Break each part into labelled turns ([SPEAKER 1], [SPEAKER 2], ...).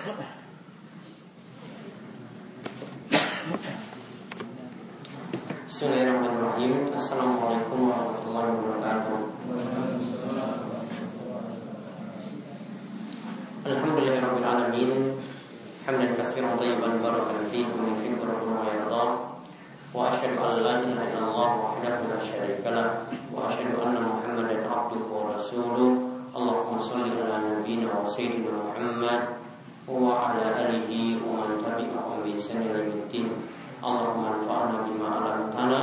[SPEAKER 1] Bismillahirrahmanirrahim Assalamualaikum warahmatullahi wabarakatuh Alhamdulillahirrahmanirrahim Hamdan kasiran tayyiban barakan fihi Min kibur wa yarda Wa ashadu an la ilaha illallah Wahdahu la syarika lah Wa ashadu anna muhammadan abduhu wa rasuluh Allahumma salli ala nabiyina wa sayyidina Muhammad Wa ala alihi wa man tabi'ahum bi ihsan ila yaumiddin اللهم انفعنا بما علمتنا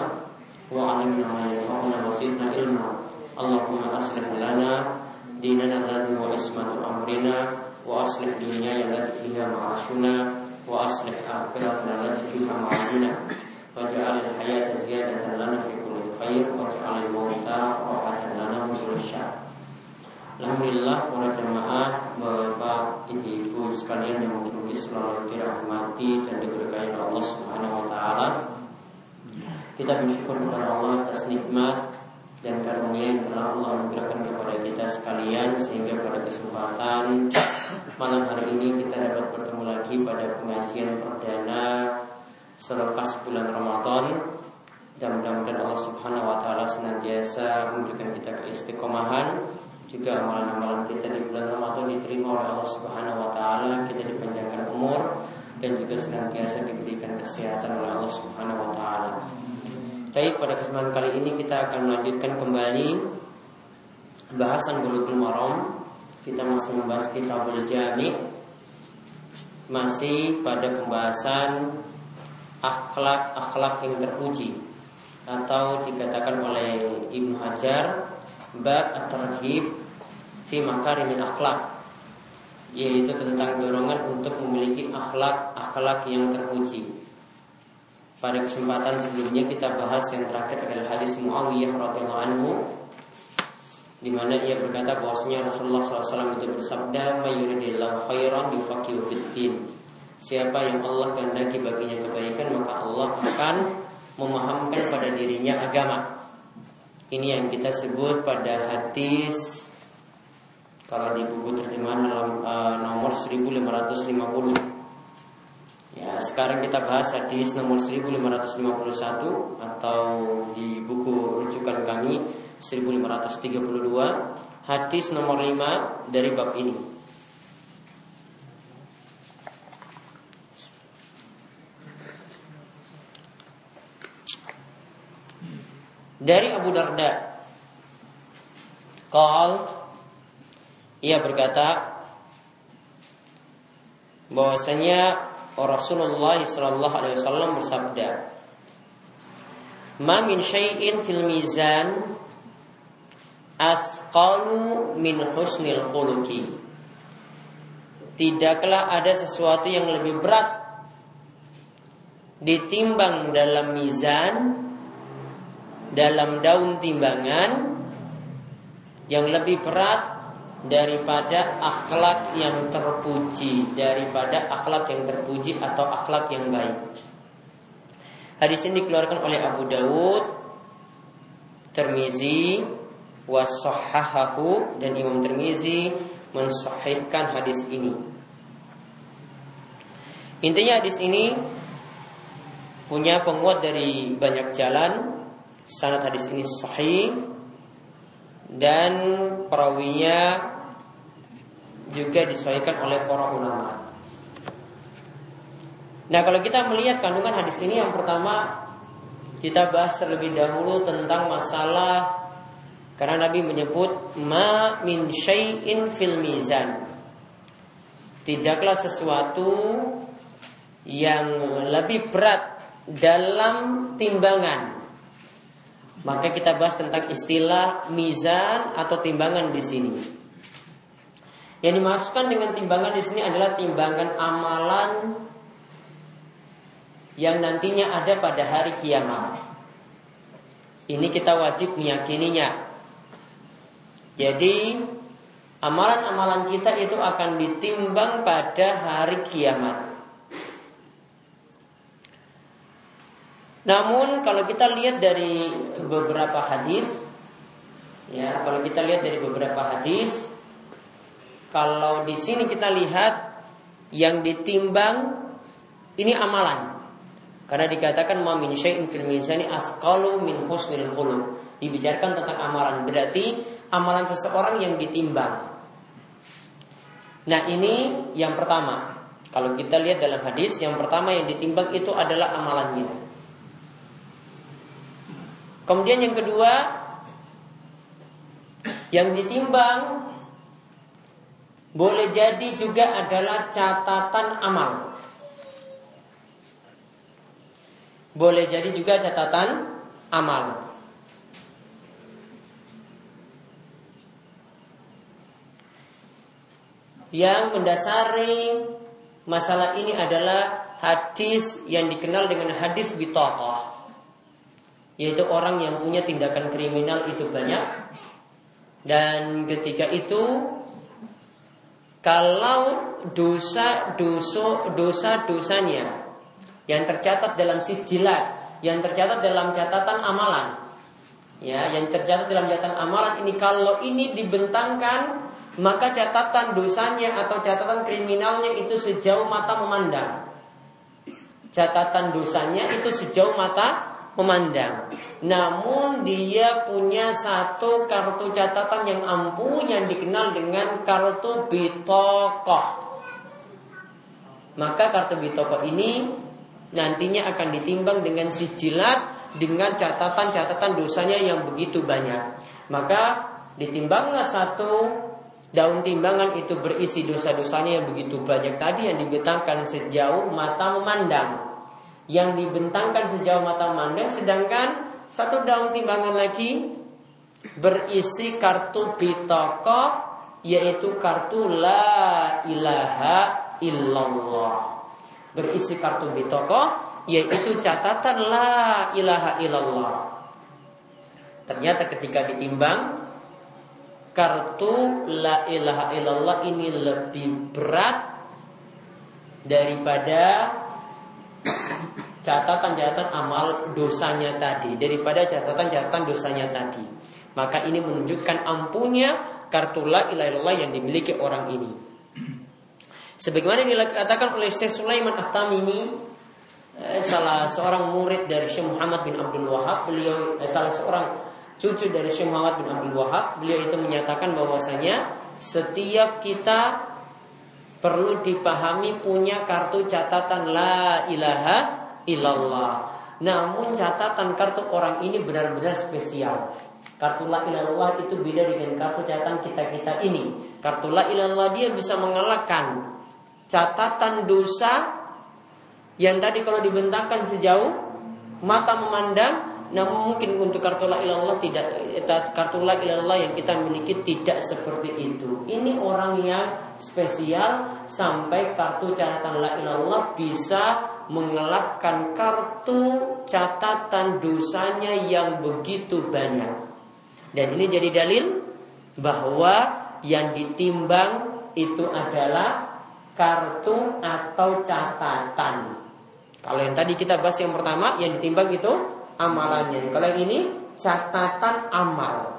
[SPEAKER 1] وعلمنا ما ينفعنا وزدنا علما اللهم اصلح لنا ديننا الذي هو عصمة امرنا واصلح دنيانا التي فيها معاشنا واصلح اخرتنا التي فيها معادنا واجعل الحياة زيادة لنا في كل خير واجعل الموت راحة لنا من كل شر Alhamdulillah para jemaah, bapak, ibu-ibu sekalian yang mungkin selalu dirahmati dan diberkahi oleh Allah Subhanahu wa taala. Kita bersyukur kepada Allah atas nikmat dan karunia yang telah Allah anugerahkan kepada kita sekalian sehingga pada kesempatan malam hari ini kita dapat bertemu lagi pada pengajian perdana selepas bulan Ramadan dan mudah-mudahan Allah Subhanahu wa taala senantiasa memberikan kita keistiqomahan juga amalan-amalan kita di bulan Ramadan diterima oleh Allah Subhanahu wa taala, kita dipanjangkan umur dan juga senantiasa diberikan kesehatan oleh Allah Subhanahu wa taala. Jadi pada kesempatan kali ini kita akan melanjutkan kembali bahasan Bulughul Maram. Kita masih membahas Kitabul Jami' masih pada pembahasan akhlak-akhlak yang terpuji atau dikatakan oleh Ibnu Hajar bab at-tarhib fi makarimin akhlak yaitu tentang dorongan untuk memiliki akhlak-akhlak yang terpuji. Pada kesempatan sebelumnya kita bahas yang terakhir adalah hadis Muawiyah radhiyallahu anhu di mana ia berkata bahwasanya Rasulullah SAW itu bersabda, "Mayuridillahu khairan yufaqihu fiddin." Siapa yang Allah kehendaki baginya kebaikan maka Allah akan memahamkan pada dirinya agama. Ini yang kita sebut pada hadis kalau di buku terjemahan dalam uh, nomor 1550. Ya, sekarang kita bahas hadis nomor 1551 atau di buku rujukan kami 1532, hadis nomor 5 dari bab ini. dari Abu Darda. Qal ia berkata bahwasanya Rasulullah sallallahu alaihi wasallam bersabda Ma min syai'in fil mizan asqalu min husnil khuluqi. Tidaklah ada sesuatu yang lebih berat ditimbang dalam mizan dalam daun timbangan yang lebih berat daripada akhlak yang terpuji, daripada akhlak yang terpuji atau akhlak yang baik. Hadis ini dikeluarkan oleh Abu Dawud, Termizi, wasahahahu dan Imam Termizi mensahihkan hadis ini. Intinya hadis ini punya penguat dari banyak jalan Sanad hadis ini sahih dan perawinya juga disesuaikan oleh para ulama. Nah, kalau kita melihat kandungan hadis ini yang pertama kita bahas terlebih dahulu tentang masalah karena Nabi menyebut ma min syai'in fil mizan. Tidaklah sesuatu yang lebih berat dalam timbangan maka kita bahas tentang istilah mizan atau timbangan di sini. Yang dimasukkan dengan timbangan di sini adalah timbangan amalan yang nantinya ada pada hari kiamat. Ini kita wajib meyakininya. Jadi amalan-amalan kita itu akan ditimbang pada hari kiamat. Namun kalau kita lihat dari beberapa hadis, ya kalau kita lihat dari beberapa hadis, kalau di sini kita lihat yang ditimbang ini amalan. Karena dikatakan ma min syai'in fil mizani asqalu min husnil khuluq. Dibicarakan tentang amalan, berarti amalan seseorang yang ditimbang. Nah, ini yang pertama. Kalau kita lihat dalam hadis, yang pertama yang ditimbang itu adalah amalannya. Kemudian yang kedua, yang ditimbang boleh jadi juga adalah catatan amal. Boleh jadi juga catatan amal. Yang mendasari masalah ini adalah hadis yang dikenal dengan hadis bitokoh yaitu orang yang punya tindakan kriminal itu banyak dan ketika itu kalau dosa dosa dosa dosanya yang tercatat dalam sijilat, yang tercatat dalam catatan amalan. Ya, yang tercatat dalam catatan amalan ini kalau ini dibentangkan maka catatan dosanya atau catatan kriminalnya itu sejauh mata memandang. Catatan dosanya itu sejauh mata memandang. Namun dia punya satu kartu catatan yang ampuh yang dikenal dengan kartu bitokoh. Maka kartu bitokoh ini nantinya akan ditimbang dengan sijilat dengan catatan-catatan dosanya yang begitu banyak. Maka ditimbanglah satu daun timbangan itu berisi dosa-dosanya yang begitu banyak tadi yang dibentangkan sejauh mata memandang. Yang dibentangkan sejauh mata memandang sedangkan satu daun timbangan lagi berisi kartu bitoko yaitu kartu la ilaha illallah berisi kartu bitoko yaitu catatan la ilaha illallah. Ternyata ketika ditimbang kartu la ilaha illallah ini lebih berat daripada catatan-catatan amal dosanya tadi, daripada catatan-catatan dosanya tadi. Maka ini menunjukkan ampunya kartu la ilaha yang dimiliki orang ini. Sebagaimana dikatakan oleh Syekh Sulaiman At-Tamimi eh, salah seorang murid dari Syekh Muhammad bin Abdul Wahab, beliau eh, salah seorang cucu dari Syekh Muhammad bin Abdul Wahab, beliau itu menyatakan bahwasanya setiap kita perlu dipahami punya kartu catatan la ilaha illallah. Namun catatan kartu orang ini benar-benar spesial. Kartu la ilallah itu beda dengan kartu catatan kita-kita ini. Kartu la ilallah dia bisa mengalahkan catatan dosa yang tadi kalau dibentangkan sejauh mata memandang namun mungkin untuk kartu la ilallah tidak kartu la ilallah yang kita miliki tidak seperti itu. Ini orang yang spesial sampai kartu catatan la ilallah bisa mengelakkan kartu catatan dosanya yang begitu banyak. Dan ini jadi dalil bahwa yang ditimbang itu adalah kartu atau catatan. Kalau yang tadi kita bahas yang pertama yang ditimbang itu amalannya. Kalau yang ini catatan amal.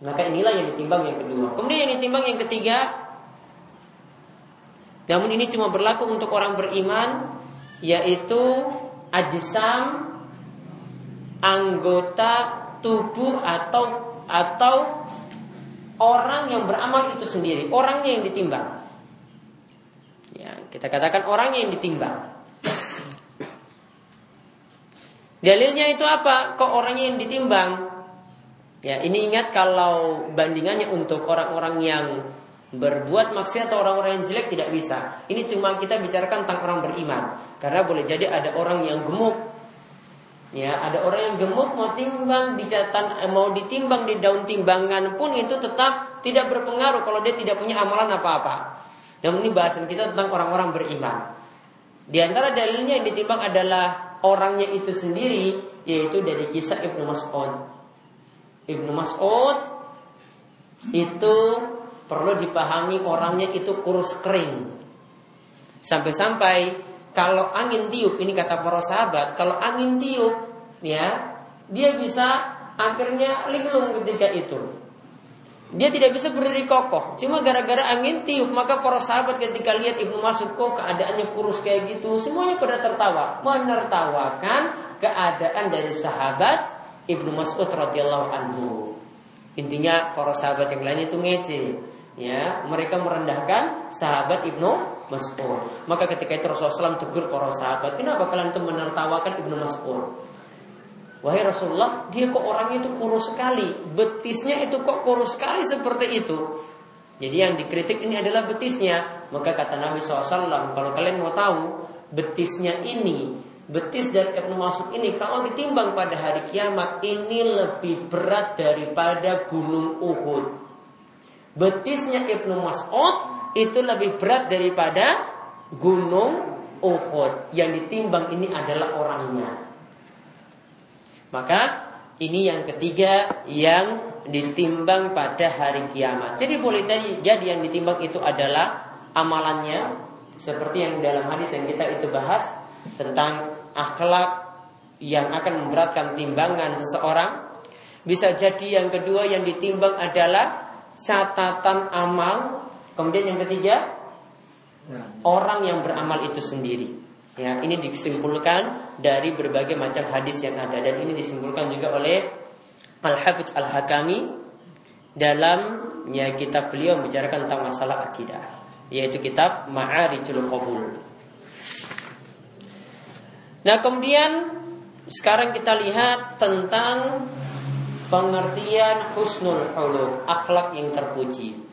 [SPEAKER 1] Maka inilah yang ditimbang yang kedua. Kemudian yang ditimbang yang ketiga namun ini cuma berlaku untuk orang beriman yaitu ajisam anggota tubuh atau atau orang yang beramal itu sendiri, orangnya yang ditimbang. Kita katakan orang yang ditimbang. Dalilnya itu apa? Kok orangnya yang ditimbang? Ya, ini ingat kalau bandingannya untuk orang-orang yang berbuat maksiat atau orang-orang yang jelek tidak bisa. Ini cuma kita bicarakan tentang orang beriman. Karena boleh jadi ada orang yang gemuk. Ya, ada orang yang gemuk mau timbang di catatan eh, mau ditimbang di daun timbangan pun itu tetap tidak berpengaruh kalau dia tidak punya amalan apa-apa. Namun ini bahasan kita tentang orang-orang beriman. Di antara dalilnya yang ditimbang adalah orangnya itu sendiri, yaitu dari kisah Ibnu Mas'ud. Ibnu Mas'ud itu perlu dipahami orangnya itu kurus kering. Sampai-sampai kalau angin tiup, ini kata para sahabat, kalau angin tiup, ya, dia bisa akhirnya linglung ketika itu. Dia tidak bisa berdiri kokoh. Cuma gara-gara angin tiup, maka para sahabat ketika lihat Ibnu Mas'ud kok keadaannya kurus kayak gitu, semuanya pada tertawa, menertawakan keadaan dari sahabat Ibnu Mas'ud radhiyallahu anhu. Intinya para sahabat yang lain itu ngece. Ya, mereka merendahkan sahabat Ibnu Mas'ud. Maka ketika itu Rasulullah SAW tegur para sahabat, kenapa kalian itu menertawakan Ibnu Mas'ud? Wahai Rasulullah, dia kok orang itu kurus sekali, betisnya itu kok kurus sekali seperti itu. Jadi yang dikritik ini adalah betisnya. Maka kata Nabi SAW, kalau kalian mau tahu betisnya ini, betis dari Ibnu Mas'ud ini kalau ditimbang pada hari kiamat ini lebih berat daripada gunung Uhud. Betisnya Ibnu Mas'ud itu lebih berat daripada gunung Uhud. Yang ditimbang ini adalah orangnya. Maka ini yang ketiga yang ditimbang pada hari kiamat. Jadi boleh jadi yang ditimbang itu adalah amalannya seperti yang dalam hadis yang kita itu bahas tentang akhlak yang akan memberatkan timbangan seseorang. Bisa jadi yang kedua yang ditimbang adalah catatan amal. Kemudian yang ketiga orang yang beramal itu sendiri. Ya, ini disimpulkan dari berbagai macam hadis yang ada dan ini disimpulkan juga oleh Al-Hafidz Al-Hakami dalam ya kitab beliau membicarakan tentang masalah akidah yaitu kitab Ma'arijul Qabul. Nah, kemudian sekarang kita lihat tentang pengertian husnul huluk, akhlak yang terpuji.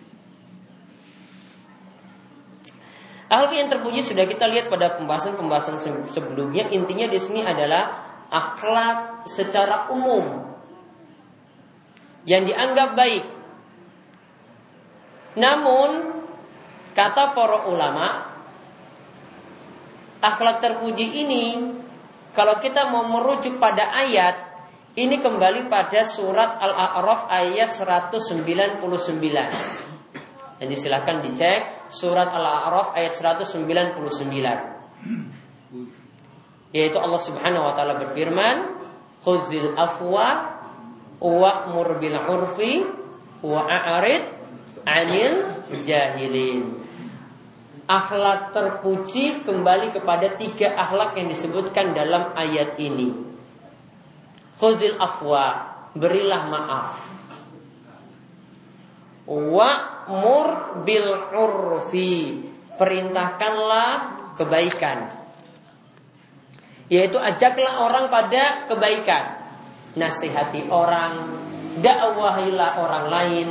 [SPEAKER 1] Hal yang terpuji sudah kita lihat pada pembahasan-pembahasan sebelumnya. Intinya di sini adalah akhlak secara umum yang dianggap baik. Namun kata para ulama, akhlak terpuji ini kalau kita mau merujuk pada ayat ini kembali pada surat Al-A'raf ayat 199. Dan silahkan dicek surat Al-A'raf ayat 199. Yaitu Allah Subhanahu wa taala berfirman, "Khuzil afwa wa'mur bil 'urfi wa a'rid 'anil jahilin." Akhlak terpuji kembali kepada tiga akhlak yang disebutkan dalam ayat ini. Khuzil afwa, berilah maaf Wa'mur bil urfi. Perintahkanlah kebaikan. Yaitu ajaklah orang pada kebaikan. Nasihati orang, dakwahilah orang lain.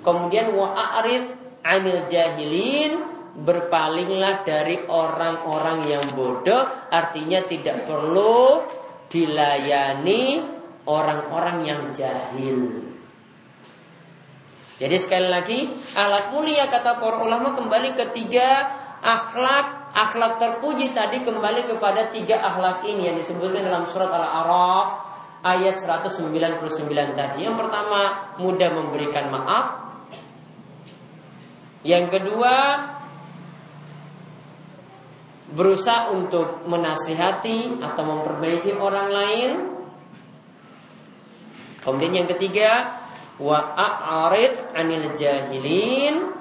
[SPEAKER 1] Kemudian wa'arid anil jahilin, berpalinglah dari orang-orang yang bodoh, artinya tidak perlu dilayani orang-orang yang jahil. Jadi sekali lagi alat mulia kata para ulama kembali ketiga akhlak akhlak terpuji tadi kembali kepada tiga akhlak ini yang disebutkan dalam surat Al-A'raf ayat 199 tadi. Yang pertama mudah memberikan maaf. Yang kedua berusaha untuk menasihati atau memperbaiki orang lain. Kemudian yang ketiga wa a'rid 'anil jahilin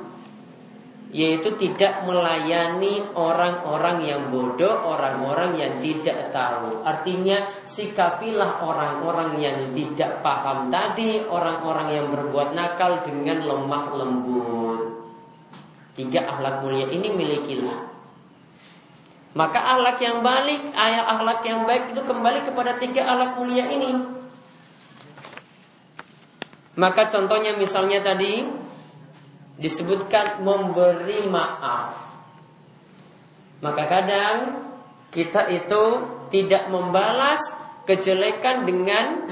[SPEAKER 1] yaitu tidak melayani orang-orang yang bodoh, orang-orang yang tidak tahu. Artinya sikapilah orang-orang yang tidak paham tadi, orang-orang yang berbuat nakal dengan lemah lembut. Tiga akhlak mulia ini milikilah. Maka akhlak yang balik, ayat akhlak yang baik itu kembali kepada tiga akhlak mulia ini. Maka contohnya misalnya tadi disebutkan memberi maaf. Maka kadang kita itu tidak membalas kejelekan dengan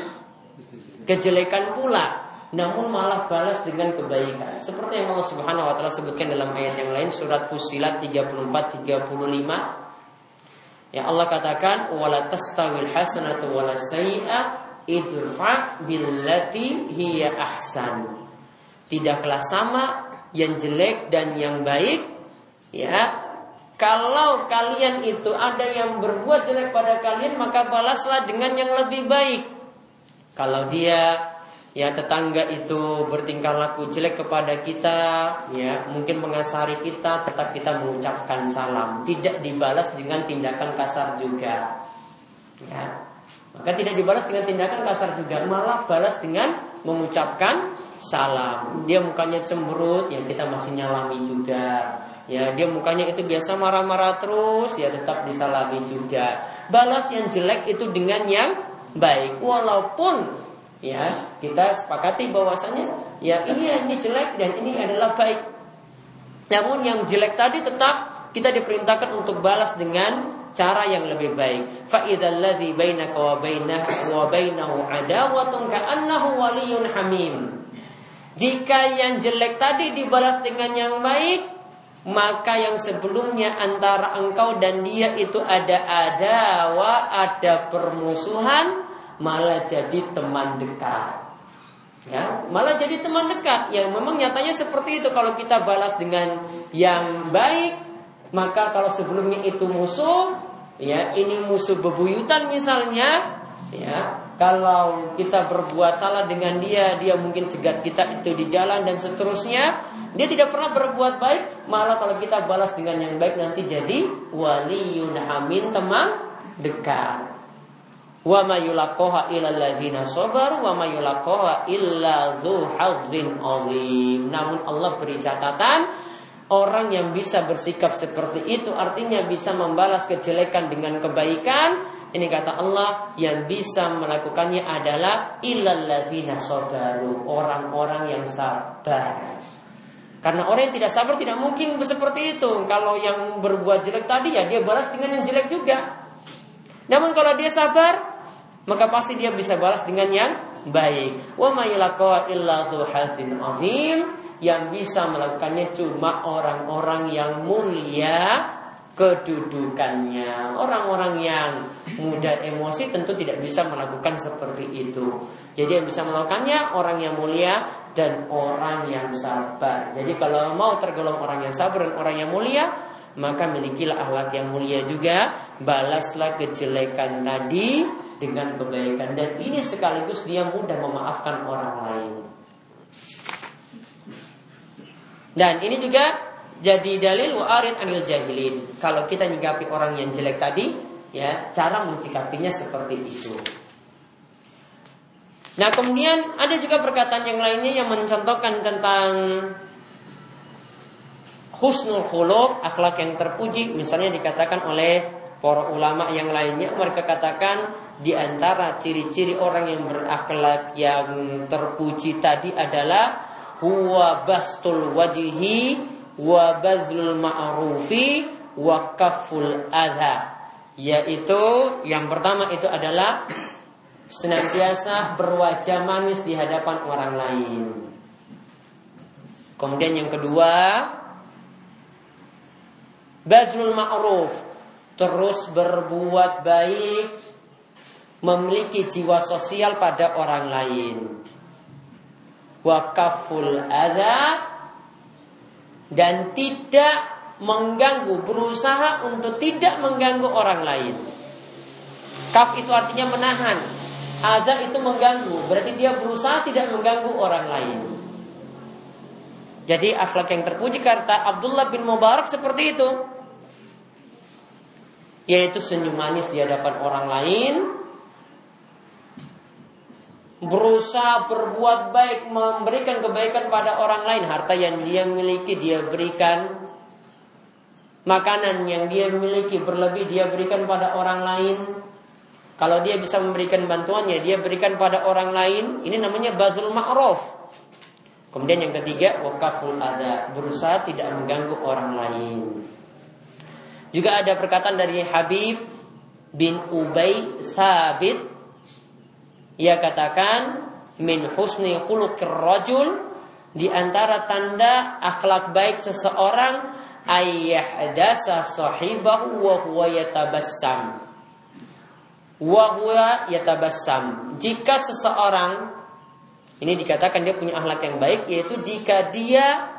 [SPEAKER 1] kejelekan pula, namun malah balas dengan kebaikan. Seperti yang Allah Subhanahu wa taala sebutkan dalam ayat yang lain surat Fusilat 34 35 Ya Allah katakan wala tastawil hasanatu idfa billati hiya ahsan. Tidaklah sama yang jelek dan yang baik ya. Kalau kalian itu ada yang berbuat jelek pada kalian maka balaslah dengan yang lebih baik. Kalau dia ya tetangga itu bertingkah laku jelek kepada kita, ya mungkin mengasari kita, tetap kita mengucapkan salam, tidak dibalas dengan tindakan kasar juga. Ya. Maka tidak dibalas dengan tindakan kasar juga, malah balas dengan mengucapkan salam. Dia mukanya cemberut, ya kita masih nyalami juga. Ya, dia mukanya itu biasa marah-marah terus, ya tetap disalami juga. Balas yang jelek itu dengan yang baik, walaupun ya kita sepakati bahwasanya ya ini ini jelek dan ini adalah baik. Namun yang jelek tadi tetap kita diperintahkan untuk balas dengan cara yang lebih baik. Fa idzal ladzi bainaka wa bainahu wa bainahu adawatun ka'annahu hamim. Jika yang jelek tadi dibalas dengan yang baik, maka yang sebelumnya antara engkau dan dia itu ada adawa, ada permusuhan, malah jadi teman dekat. Ya, malah jadi teman dekat yang memang nyatanya seperti itu kalau kita balas dengan yang baik, maka kalau sebelumnya itu musuh, ya ini musuh bebuyutan misalnya, ya kalau kita berbuat salah dengan dia, dia mungkin cegat kita itu di jalan dan seterusnya. Dia tidak pernah berbuat baik, malah kalau kita balas dengan yang baik nanti jadi waliun amin teman dekat. Wa ma illa sabaru wa ma illa. Namun Allah beri catatan orang yang bisa bersikap seperti itu artinya bisa membalas kejelekan dengan kebaikan. Ini kata Allah yang bisa melakukannya adalah illallazina sabaru, orang-orang yang sabar. Karena orang yang tidak sabar tidak mungkin seperti itu. Kalau yang berbuat jelek tadi ya dia balas dengan yang jelek juga. Namun kalau dia sabar, maka pasti dia bisa balas dengan yang baik. Wa illa azim yang bisa melakukannya cuma orang-orang yang mulia kedudukannya. Orang-orang yang mudah emosi tentu tidak bisa melakukan seperti itu. Jadi yang bisa melakukannya orang yang mulia dan orang yang sabar. Jadi kalau mau tergolong orang yang sabar dan orang yang mulia, maka milikilah akhlak yang mulia juga, balaslah kejelekan tadi dengan kebaikan dan ini sekaligus dia mudah memaafkan orang lain. Dan ini juga jadi dalil wa'arid anil jahilin. Kalau kita nyikapi orang yang jelek tadi, ya cara mencikapinya seperti itu. Nah kemudian ada juga perkataan yang lainnya yang mencontohkan tentang husnul khuluq, akhlak yang terpuji, misalnya dikatakan oleh para ulama yang lainnya mereka katakan di antara ciri-ciri orang yang berakhlak yang terpuji tadi adalah huwa bastul wajhi wa bazlul ma'rufi wa kaful adha yaitu yang pertama itu adalah senantiasa berwajah manis di hadapan orang lain. Kemudian yang kedua Bazlul ma'ruf Terus berbuat baik Memiliki jiwa sosial pada orang lain Wakaful adha Dan tidak mengganggu Berusaha untuk tidak mengganggu orang lain. Kaf itu artinya menahan. Azab itu mengganggu Berarti dia berusaha tidak mengganggu orang lain. Jadi akhlak yang terpuji kata Abdullah bin Mubarak seperti itu. Yaitu senyum manis di hadapan orang lain, berusaha berbuat baik, memberikan kebaikan pada orang lain, harta yang dia miliki dia berikan, makanan yang dia miliki berlebih dia berikan pada orang lain. Kalau dia bisa memberikan bantuannya, dia berikan pada orang lain. Ini namanya bazul ma'ruf. Kemudian yang ketiga, wakaful ada, berusaha tidak mengganggu orang lain. Juga ada perkataan dari Habib bin Ubay Sabit ia katakan min husni khuluqir rajul di antara tanda akhlak baik seseorang ayah dasa sahibahu wa huwa yatabassam wa huwa yatabassam jika seseorang ini dikatakan dia punya akhlak yang baik yaitu jika dia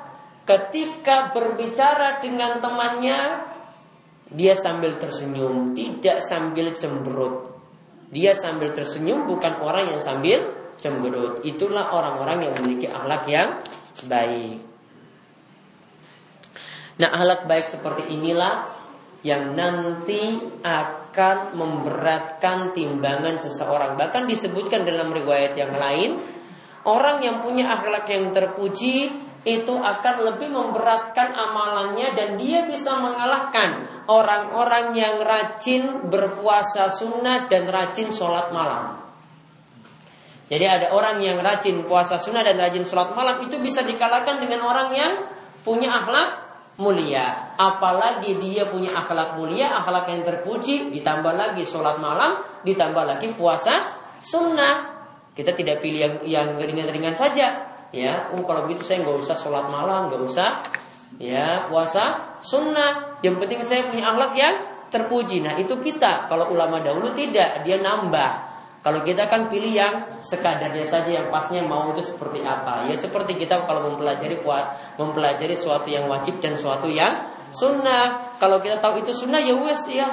[SPEAKER 1] ketika berbicara dengan temannya dia sambil tersenyum, tidak sambil cemberut. Dia sambil tersenyum bukan orang yang sambil cemberut. Itulah orang-orang yang memiliki akhlak yang baik. Nah, akhlak baik seperti inilah yang nanti akan memberatkan timbangan seseorang. Bahkan disebutkan dalam riwayat yang lain, orang yang punya akhlak yang terpuji itu akan lebih memberatkan amalannya dan dia bisa mengalahkan orang-orang yang rajin berpuasa sunnah dan rajin sholat malam. Jadi ada orang yang rajin puasa sunnah dan rajin sholat malam itu bisa dikalahkan dengan orang yang punya akhlak mulia. Apalagi dia punya akhlak mulia, akhlak yang terpuji, ditambah lagi sholat malam, ditambah lagi puasa sunnah. Kita tidak pilih yang yang ringan-ringan saja. Ya, oh kalau begitu saya nggak usah sholat malam, nggak usah ya puasa sunnah. Yang penting saya punya akhlak yang terpuji. Nah itu kita. Kalau ulama dahulu tidak, dia nambah. Kalau kita kan pilih yang sekadarnya saja yang pasnya mau itu seperti apa. Ya seperti kita kalau mempelajari mempelajari suatu yang wajib dan suatu yang sunnah. Kalau kita tahu itu sunnah ya wes ya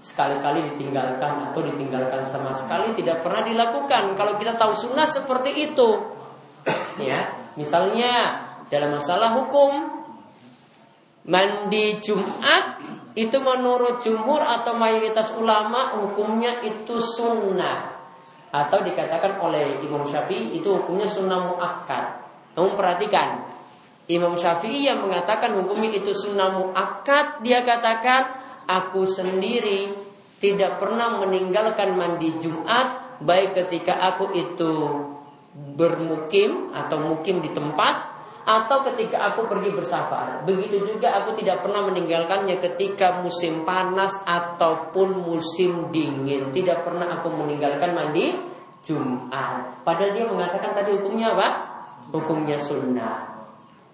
[SPEAKER 1] sekali-kali ditinggalkan atau ditinggalkan sama sekali tidak pernah dilakukan. Kalau kita tahu sunnah seperti itu, ya misalnya dalam masalah hukum mandi Jumat itu menurut jumhur atau mayoritas ulama hukumnya itu sunnah atau dikatakan oleh Imam Syafi'i itu hukumnya sunnah muakkad. Namun perhatikan Imam Syafi'i yang mengatakan hukumnya itu sunnah muakkad dia katakan aku sendiri tidak pernah meninggalkan mandi Jumat baik ketika aku itu bermukim atau mukim di tempat atau ketika aku pergi bersafar. Begitu juga aku tidak pernah meninggalkannya ketika musim panas ataupun musim dingin. Tidak pernah aku meninggalkan mandi Jumat. Padahal dia mengatakan tadi hukumnya apa? Hukumnya sunnah.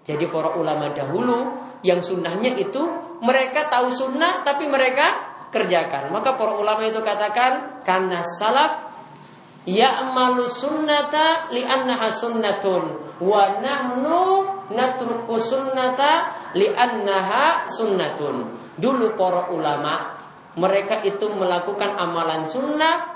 [SPEAKER 1] Jadi para ulama dahulu yang sunnahnya itu mereka tahu sunnah tapi mereka kerjakan. Maka para ulama itu katakan karena salaf ya'malu sunnata li'annaha sunnatun wa nahnu natruku sunnata li'annaha sunnatun. Dulu para ulama mereka itu melakukan amalan sunnah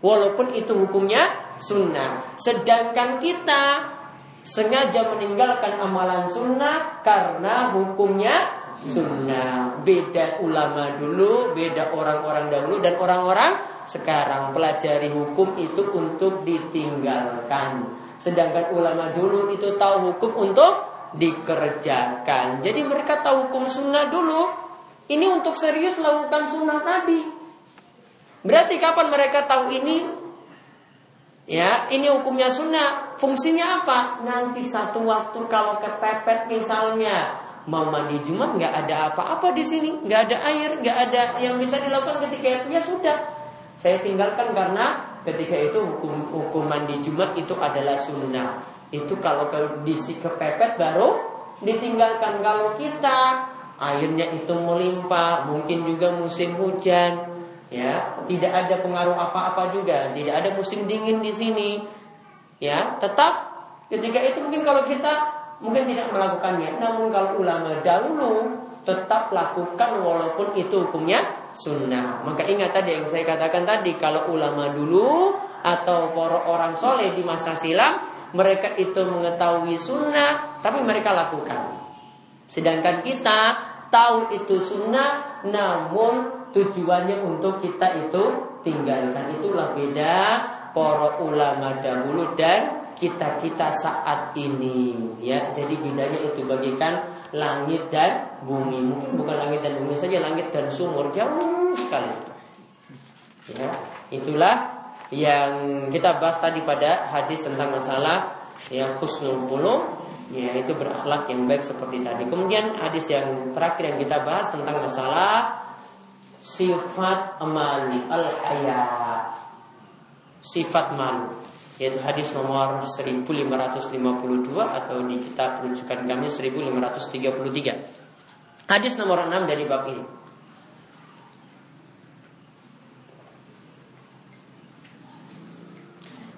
[SPEAKER 1] walaupun itu hukumnya sunnah. Sedangkan kita sengaja meninggalkan amalan sunnah karena hukumnya sunnah. Beda ulama dulu, beda orang-orang dahulu dan orang-orang sekarang pelajari hukum itu untuk ditinggalkan. Sedangkan ulama dulu itu tahu hukum untuk dikerjakan. Jadi mereka tahu hukum sunnah dulu. Ini untuk serius lakukan sunnah tadi. Berarti kapan mereka tahu ini? Ya, ini hukumnya sunnah. Fungsinya apa? Nanti satu waktu kalau kepepet misalnya mau mandi Jumat nggak ada apa-apa di sini, nggak ada air, nggak ada yang bisa dilakukan ketika itu ya sudah. Saya tinggalkan karena ketika itu hukum hukuman di Jumat itu adalah sunnah. Itu kalau kondisi kepepet baru ditinggalkan. Kalau kita airnya itu melimpah, mungkin juga musim hujan, ya tidak ada pengaruh apa-apa juga, tidak ada musim dingin di sini, ya tetap ketika itu mungkin kalau kita mungkin tidak melakukannya. Namun kalau ulama dahulu tetap lakukan walaupun itu hukumnya sunnah. Maka ingat tadi yang saya katakan tadi, kalau ulama dulu atau para orang soleh di masa silam, mereka itu mengetahui sunnah, tapi mereka lakukan. Sedangkan kita tahu itu sunnah, namun tujuannya untuk kita itu tinggalkan. Itulah beda para ulama dahulu dan kita-kita saat ini ya. Jadi bedanya itu bagikan langit dan bumi. Mungkin bukan langit dan bumi saja, langit dan sumur jauh sekali. Ya, itulah yang kita bahas tadi pada hadis tentang masalah ya husnul khuluq ya itu berakhlak yang baik seperti tadi. Kemudian hadis yang terakhir yang kita bahas tentang masalah sifat amali al-haya. Sifat malu yaitu hadis nomor 1552 atau di kitab rujukan kami 1533. Hadis nomor 6 dari bab ini.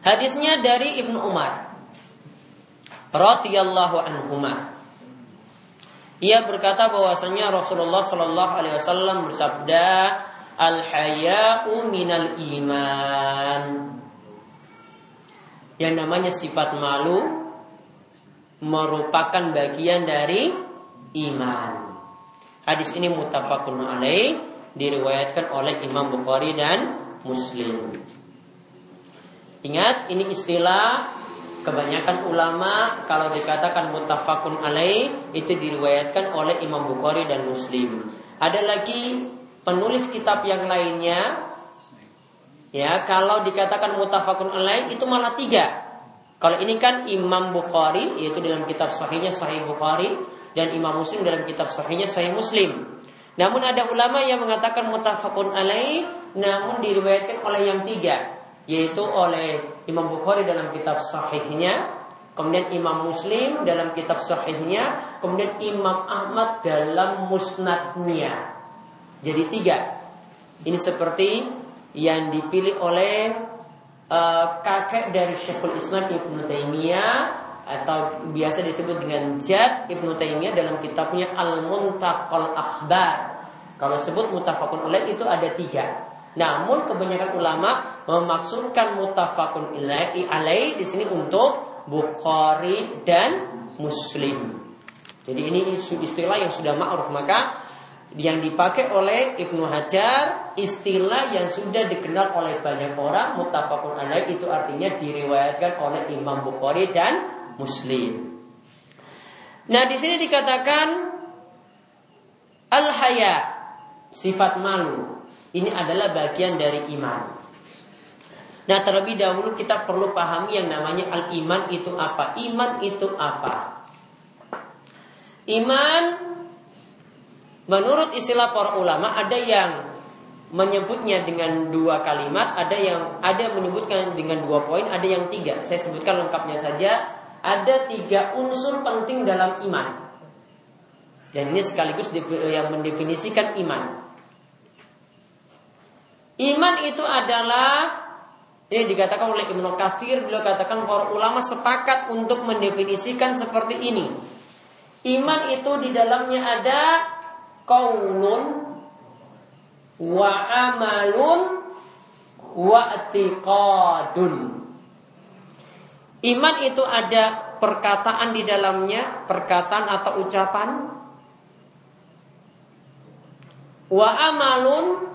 [SPEAKER 1] Hadisnya dari Ibnu Umar radhiyallahu anhuma. Ia berkata bahwasanya Rasulullah Shallallahu alaihi wasallam bersabda, "Al haya'u minal iman." Yang namanya sifat malu merupakan bagian dari iman. Hadis ini mutafakun alaih diriwayatkan oleh Imam Bukhari dan Muslim. Ingat, ini istilah kebanyakan ulama kalau dikatakan mutafakun alaih itu diriwayatkan oleh Imam Bukhari dan Muslim. Ada lagi penulis kitab yang lainnya Ya, kalau dikatakan mutafakun alaih itu malah tiga. Kalau ini kan Imam Bukhari yaitu dalam kitab sahihnya Sahih Bukhari dan Imam Muslim dalam kitab sahihnya Sahih Muslim. Namun ada ulama yang mengatakan mutafakun alaih namun diriwayatkan oleh yang tiga yaitu oleh Imam Bukhari dalam kitab sahihnya, kemudian Imam Muslim dalam kitab sahihnya, kemudian Imam Ahmad dalam musnadnya. Jadi tiga. Ini seperti yang dipilih oleh uh, kakek dari Syekhul Islam Ibnu Taimiyah atau biasa disebut dengan Jad Ibnu Taimiyah dalam kitabnya Al-Muntaqal Akhbar. Kalau sebut mutafakun alaih itu ada tiga. Namun kebanyakan ulama memaksudkan mutafakun alaih di sini untuk Bukhari dan Muslim. Jadi ini istilah yang sudah ma'ruf maka yang dipakai oleh Ibnu Hajar istilah yang sudah dikenal oleh banyak orang mutafakun alaih itu artinya diriwayatkan oleh Imam Bukhari dan Muslim. Nah, di sini dikatakan al-haya sifat malu ini adalah bagian dari iman. Nah, terlebih dahulu kita perlu pahami yang namanya al-iman itu apa? Iman itu apa? Iman Menurut istilah para ulama ada yang menyebutnya dengan dua kalimat, ada yang ada menyebutkan dengan dua poin, ada yang tiga. Saya sebutkan lengkapnya saja. Ada tiga unsur penting dalam iman. Dan ini sekaligus yang mendefinisikan iman. Iman itu adalah ini dikatakan oleh Ibnu Katsir beliau katakan para ulama sepakat untuk mendefinisikan seperti ini. Iman itu di dalamnya ada qaulun wa amalun wa atiqadun. Iman itu ada perkataan di dalamnya, perkataan atau ucapan. Wa amalun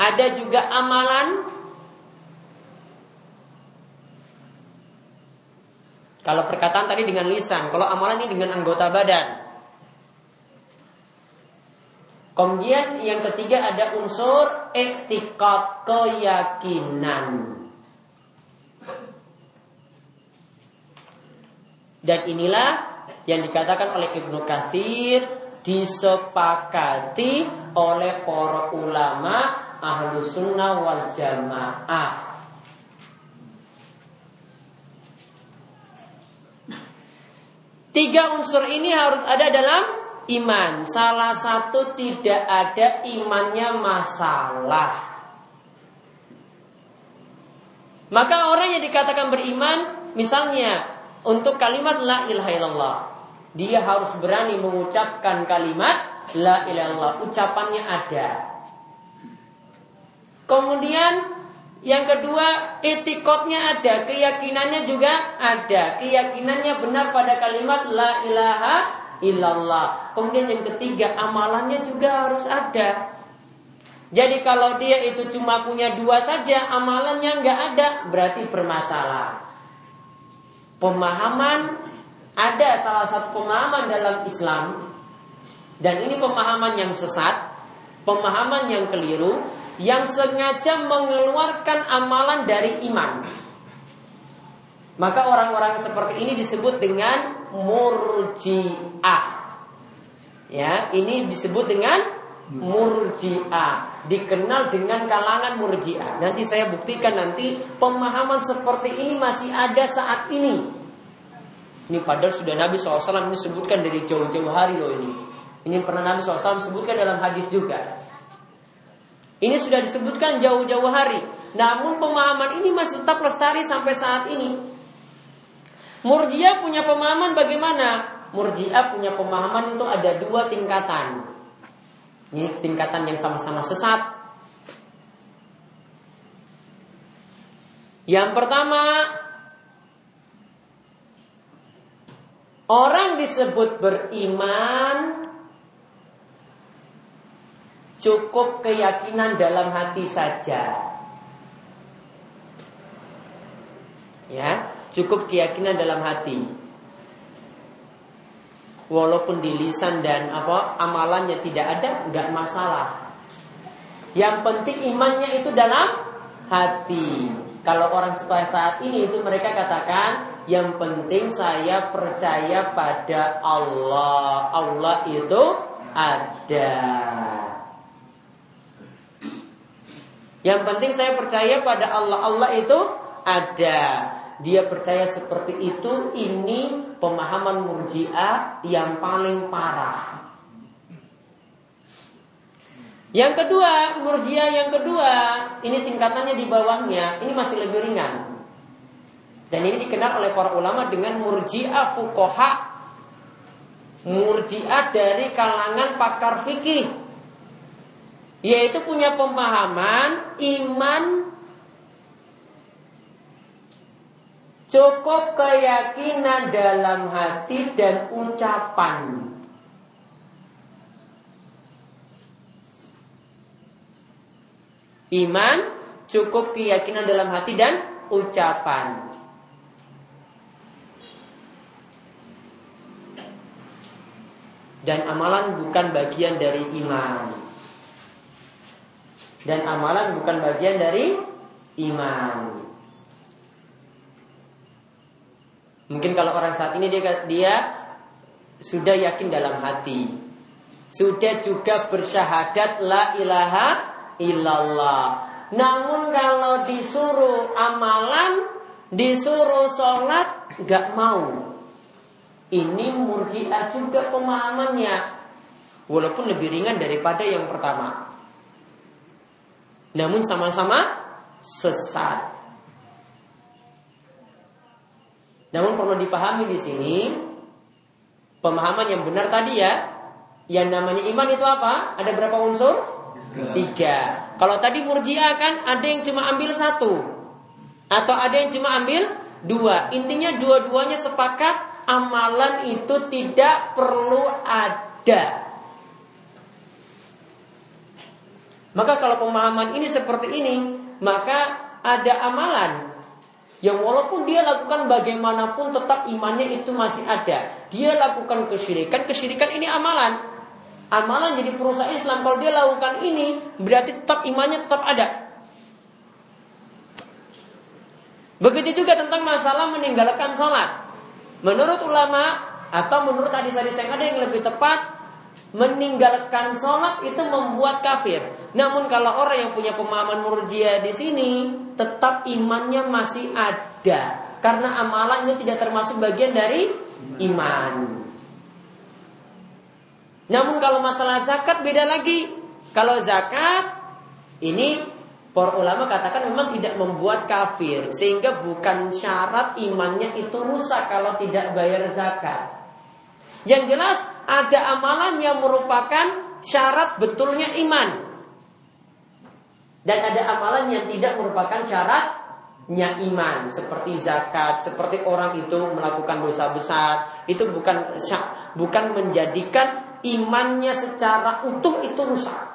[SPEAKER 1] ada juga amalan. Kalau perkataan tadi dengan lisan, kalau amalan ini dengan anggota badan. Kemudian yang ketiga ada unsur etikat keyakinan. Dan inilah yang dikatakan oleh Ibnu Katsir disepakati oleh para ulama ahlu sunnah wal jamaah. Tiga unsur ini harus ada dalam iman. Salah satu tidak ada imannya masalah. Maka orang yang dikatakan beriman, misalnya untuk kalimat la ilaha illallah, dia harus berani mengucapkan kalimat la ilaha illallah. Ucapannya ada. Kemudian yang kedua, etikotnya ada, keyakinannya juga ada. Keyakinannya benar pada kalimat la ilaha illallah. Kemudian yang ketiga, amalannya juga harus ada. Jadi kalau dia itu cuma punya dua saja, amalannya nggak ada, berarti bermasalah. Pemahaman ada salah satu pemahaman dalam Islam dan ini pemahaman yang sesat, pemahaman yang keliru, yang sengaja mengeluarkan amalan dari iman. Maka orang-orang seperti ini disebut dengan murjiah. Ya, ini disebut dengan murjiah. Dikenal dengan kalangan murjiah. Nanti saya buktikan nanti pemahaman seperti ini masih ada saat ini. Ini padahal sudah Nabi SAW ini sebutkan dari jauh-jauh hari loh ini. Ini pernah Nabi SAW sebutkan dalam hadis juga. Ini sudah disebutkan jauh-jauh hari. Namun pemahaman ini masih tetap lestari sampai saat ini. Murjiah punya pemahaman bagaimana? Murjiah punya pemahaman itu ada dua tingkatan. Ini tingkatan yang sama-sama sesat. Yang pertama, Orang disebut beriman cukup keyakinan dalam hati saja. Ya, cukup keyakinan dalam hati. Walaupun di lisan dan apa amalannya tidak ada, nggak masalah. Yang penting imannya itu dalam hati. Kalau orang saat ini itu mereka katakan yang penting saya percaya pada Allah. Allah itu ada. Yang penting saya percaya pada Allah. Allah itu ada. Dia percaya seperti itu. Ini pemahaman murjiah yang paling parah. Yang kedua, murjiah yang kedua, ini tingkatannya di bawahnya, ini masih lebih ringan. Dan ini dikenal oleh para ulama dengan murjiah fukoha. Murjiah dari kalangan pakar fikih. Yaitu punya pemahaman iman cukup keyakinan dalam hati dan ucapan. Iman cukup keyakinan dalam hati dan ucapan. Dan amalan bukan bagian dari iman. Dan amalan bukan bagian dari iman. Mungkin kalau orang saat ini dia dia sudah yakin dalam hati. Sudah juga bersyahadat la ilaha illallah. Namun kalau disuruh amalan, disuruh sholat, gak mau. Ini murjiah juga pemahamannya. Walaupun lebih ringan daripada yang pertama. Namun sama-sama sesat. Namun perlu dipahami di sini pemahaman yang benar tadi ya, yang namanya iman itu apa? Ada berapa unsur? Tiga. Kalau tadi murjiah kan ada yang cuma ambil satu. Atau ada yang cuma ambil dua. Intinya dua-duanya sepakat amalan itu tidak perlu ada. Maka kalau pemahaman ini seperti ini, maka ada amalan yang walaupun dia lakukan bagaimanapun tetap imannya itu masih ada. Dia lakukan kesyirikan, kesyirikan ini amalan amalan jadi perusahaan Islam kalau dia lakukan ini berarti tetap imannya tetap ada. Begitu juga tentang masalah meninggalkan sholat. Menurut ulama atau menurut hadis-hadis yang ada yang lebih tepat, meninggalkan sholat itu membuat kafir. Namun kalau orang yang punya pemahaman murjia di sini, tetap imannya masih ada. Karena amalannya tidak termasuk bagian dari iman. Namun kalau masalah zakat beda lagi. Kalau zakat ini para ulama katakan memang tidak membuat kafir sehingga bukan syarat imannya itu rusak kalau tidak bayar zakat. Yang jelas ada amalan yang merupakan syarat betulnya iman. Dan ada amalan yang tidak merupakan syaratnya iman seperti zakat, seperti orang itu melakukan dosa besar, itu bukan bukan menjadikan imannya secara utuh itu rusak.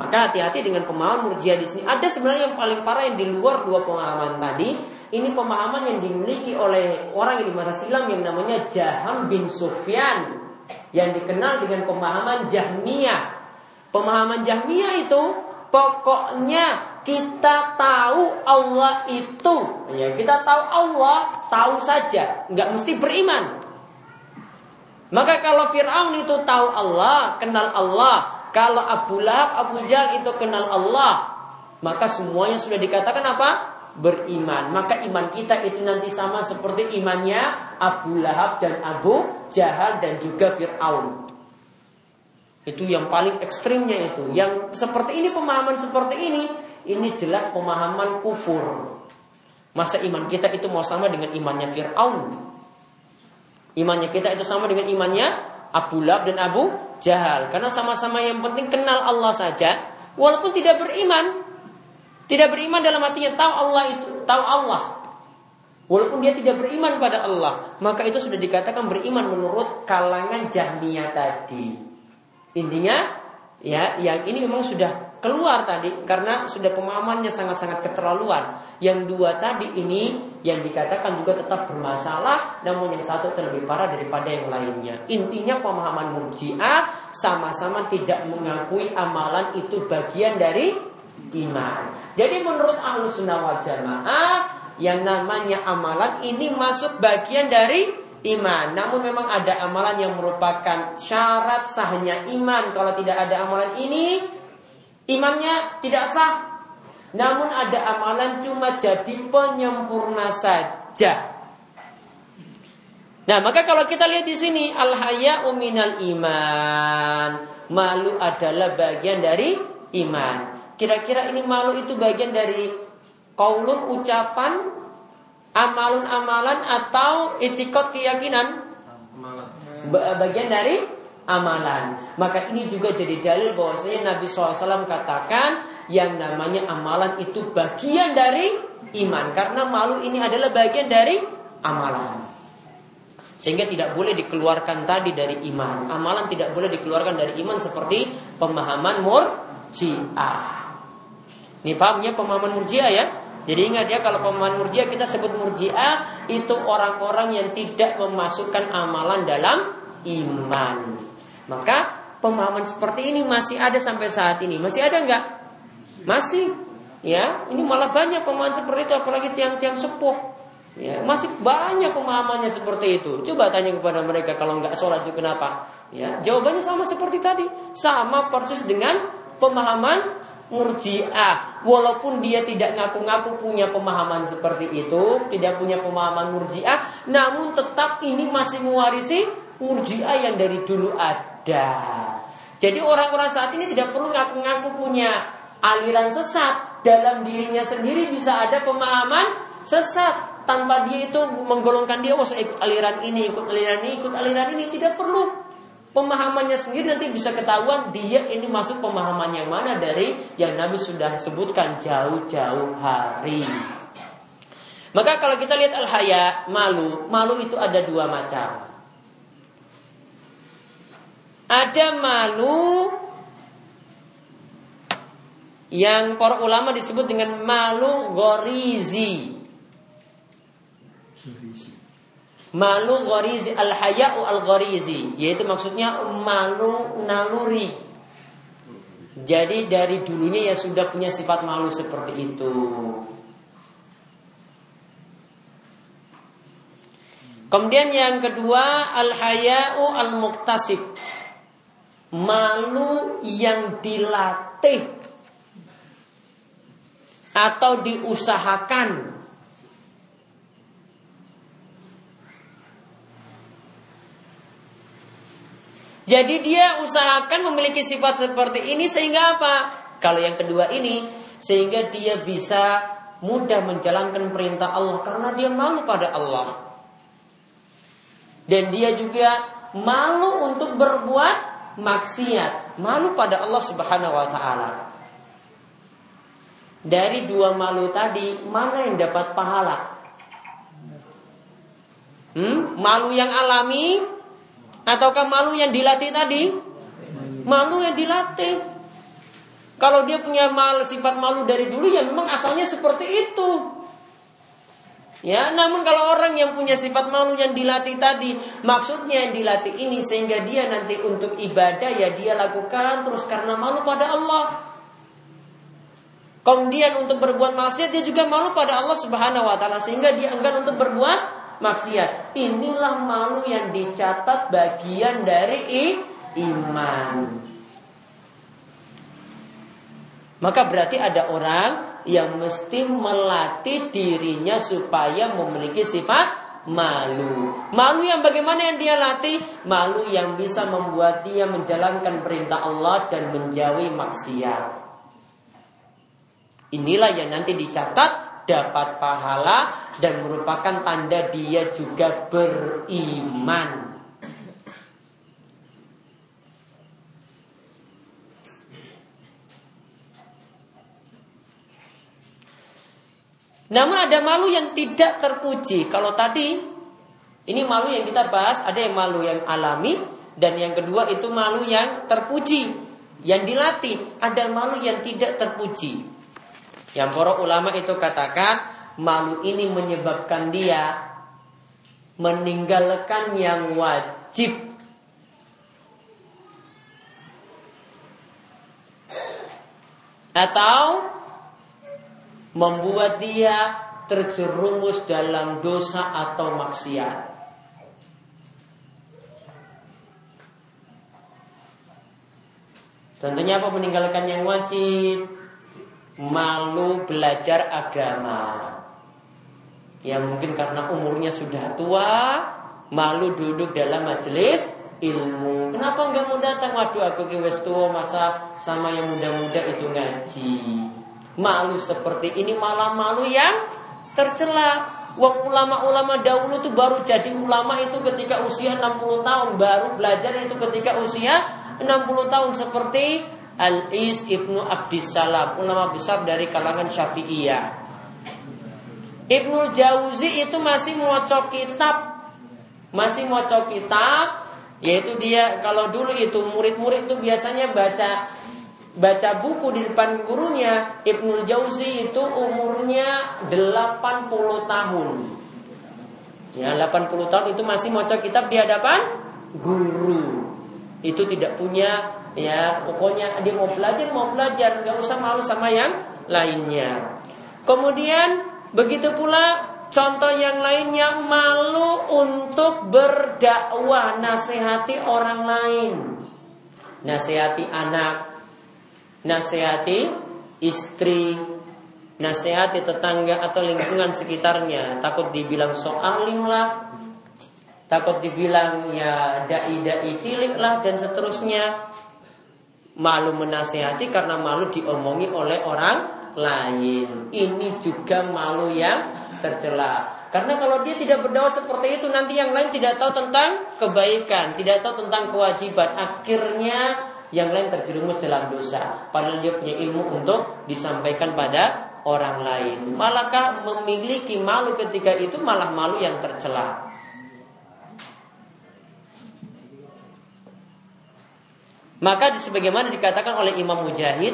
[SPEAKER 1] Maka hati-hati dengan pemahaman murjiah di sini. Ada sebenarnya yang paling parah yang di luar dua pemahaman tadi. Ini pemahaman yang dimiliki oleh orang yang di masa silam yang namanya Jaham bin Sufyan yang dikenal dengan pemahaman Jahmiyah. Pemahaman Jahmiyah itu pokoknya kita tahu Allah itu, ya kita tahu Allah tahu saja, nggak mesti beriman. Maka kalau Fir'aun itu tahu Allah, kenal Allah. Kalau Abu Lahab, Abu Jahal itu kenal Allah. Maka semuanya sudah dikatakan apa? Beriman. Maka iman kita itu nanti sama seperti imannya Abu Lahab dan Abu Jahal dan juga Fir'aun. Itu yang paling ekstrimnya itu. Yang seperti ini, pemahaman seperti ini, ini jelas pemahaman kufur. Masa iman kita itu mau sama dengan imannya Fir'aun? Imannya kita itu sama dengan imannya Abu Lab dan Abu Jahal. Karena sama-sama yang penting kenal Allah saja. Walaupun tidak beriman. Tidak beriman dalam hatinya tahu Allah itu. Tahu Allah. Walaupun dia tidak beriman pada Allah, maka itu sudah dikatakan beriman menurut kalangan Jahmiyah tadi. Intinya, ya, yang ini memang sudah keluar tadi karena sudah pemahamannya sangat-sangat keterlaluan. Yang dua tadi ini yang dikatakan juga tetap bermasalah, namun yang satu terlebih parah daripada yang lainnya. Intinya pemahaman Murji'ah sama-sama tidak mengakui amalan itu bagian dari iman. Jadi menurut Ahlus Sunnah wal Jamaah yang namanya amalan ini masuk bagian dari iman. Namun memang ada amalan yang merupakan syarat sahnya iman. Kalau tidak ada amalan ini, imannya tidak sah. Namun ada amalan cuma jadi penyempurna saja. Nah, maka kalau kita lihat di sini al haya uminal iman. Malu adalah bagian dari iman. Kira-kira ini malu itu bagian dari Kaulun ucapan Amalun amalan atau itikot keyakinan Bagian dari amalan Maka ini juga jadi dalil bahwasanya Nabi SAW katakan Yang namanya amalan itu bagian dari iman Karena malu ini adalah bagian dari amalan sehingga tidak boleh dikeluarkan tadi dari iman. Amalan tidak boleh dikeluarkan dari iman seperti pemahaman murjiah. Ini pahamnya pemahaman murjiah ya? Jadi ingat ya kalau pemahaman murjiah kita sebut murjiah itu orang-orang yang tidak memasukkan amalan dalam iman. Maka pemahaman seperti ini masih ada sampai saat ini. Masih ada nggak? Masih. Ya, ini malah banyak pemahaman seperti itu apalagi tiang-tiang sepuh. Ya, masih banyak pemahamannya seperti itu. Coba tanya kepada mereka kalau nggak sholat itu kenapa? Ya, jawabannya sama seperti tadi, sama persis dengan pemahaman murjiah. Walaupun dia tidak ngaku-ngaku punya pemahaman seperti itu tidak punya pemahaman murjiah namun tetap ini masih mewarisi murjiah yang dari dulu ada. Jadi orang-orang saat ini tidak perlu ngaku-ngaku punya aliran sesat. Dalam dirinya sendiri bisa ada pemahaman sesat. Tanpa dia itu menggolongkan dia wah ikut aliran ini ikut aliran ini ikut aliran ini. Tidak perlu pemahamannya sendiri nanti bisa ketahuan dia ini masuk pemahaman yang mana dari yang Nabi sudah sebutkan jauh-jauh hari. Maka kalau kita lihat al-haya, malu, malu itu ada dua macam. Ada malu yang para ulama disebut dengan malu gorizi. Malu ghorizi al haya'u al ghorizi yaitu maksudnya malu naluri. Jadi dari dulunya ya sudah punya sifat malu seperti itu. Kemudian yang kedua al haya'u al muktasib. Malu yang dilatih atau diusahakan Jadi dia usahakan memiliki sifat seperti ini sehingga apa? Kalau yang kedua ini sehingga dia bisa mudah menjalankan perintah Allah karena dia malu pada Allah. Dan dia juga malu untuk berbuat maksiat, malu pada Allah Subhanahu wa taala. Dari dua malu tadi, mana yang dapat pahala? Hmm? Malu yang alami Ataukah malu yang dilatih tadi? Malu yang dilatih. Kalau dia punya mal sifat malu dari dulu ya memang asalnya seperti itu. Ya, namun kalau orang yang punya sifat malu yang dilatih tadi, maksudnya yang dilatih ini sehingga dia nanti untuk ibadah ya dia lakukan terus karena malu pada Allah. Kemudian untuk berbuat maksiat dia juga malu pada Allah Subhanahu wa taala sehingga dia enggan untuk berbuat maksiat. Inilah malu yang dicatat bagian dari iman. Maka berarti ada orang yang mesti melatih dirinya supaya memiliki sifat malu. Malu yang bagaimana yang dia latih? Malu yang bisa membuat dia menjalankan perintah Allah dan menjauhi maksiat. Inilah yang nanti dicatat dapat pahala dan merupakan tanda dia juga beriman. Namun ada malu yang tidak terpuji. Kalau tadi ini malu yang kita bahas ada yang malu yang alami dan yang kedua itu malu yang terpuji, yang dilatih. Ada malu yang tidak terpuji. Yang para ulama itu katakan malu ini menyebabkan dia meninggalkan yang wajib atau membuat dia terjerumus dalam dosa atau maksiat. Tentunya apa meninggalkan yang wajib? Malu belajar agama. Ya mungkin karena umurnya sudah tua, malu duduk dalam majelis ilmu. Kenapa enggak mau datang? Waduh aku ke tua masa sama yang muda-muda itu ngaji. Malu seperti ini malah malu yang tercela. Wong ulama-ulama dahulu itu baru jadi ulama itu ketika usia 60 tahun, baru belajar itu ketika usia 60 tahun seperti Al-Is Ibnu Abdissalam, ulama besar dari kalangan Syafi'iyah. Ibnu Jauzi itu masih cok kitab, masih cok kitab, yaitu dia kalau dulu itu murid-murid itu biasanya baca baca buku di depan gurunya. Ibnu Jauzi itu umurnya 80 tahun. Ya, 80 tahun itu masih cok kitab di hadapan guru itu tidak punya ya pokoknya dia mau belajar mau belajar nggak usah malu sama yang lainnya kemudian begitu pula contoh yang lainnya malu untuk berdakwah nasihati orang lain. Nasihati anak nasihati istri nasihati tetangga atau lingkungan sekitarnya. Takut dibilang soal lah takut dibilang ya dai-dai cilik lah dan seterusnya. Malu menasehati karena malu diomongi oleh orang lain. Ini juga malu yang tercela. Karena kalau dia tidak berdakwah seperti itu nanti yang lain tidak tahu tentang kebaikan tidak tahu tentang kewajiban. Akhirnya yang lain terjerumus dalam dosa. Padahal dia punya ilmu untuk disampaikan pada orang lain. Malahkah memiliki malu ketika itu malah malu yang tercela. Maka sebagaimana dikatakan oleh Imam Mujahid,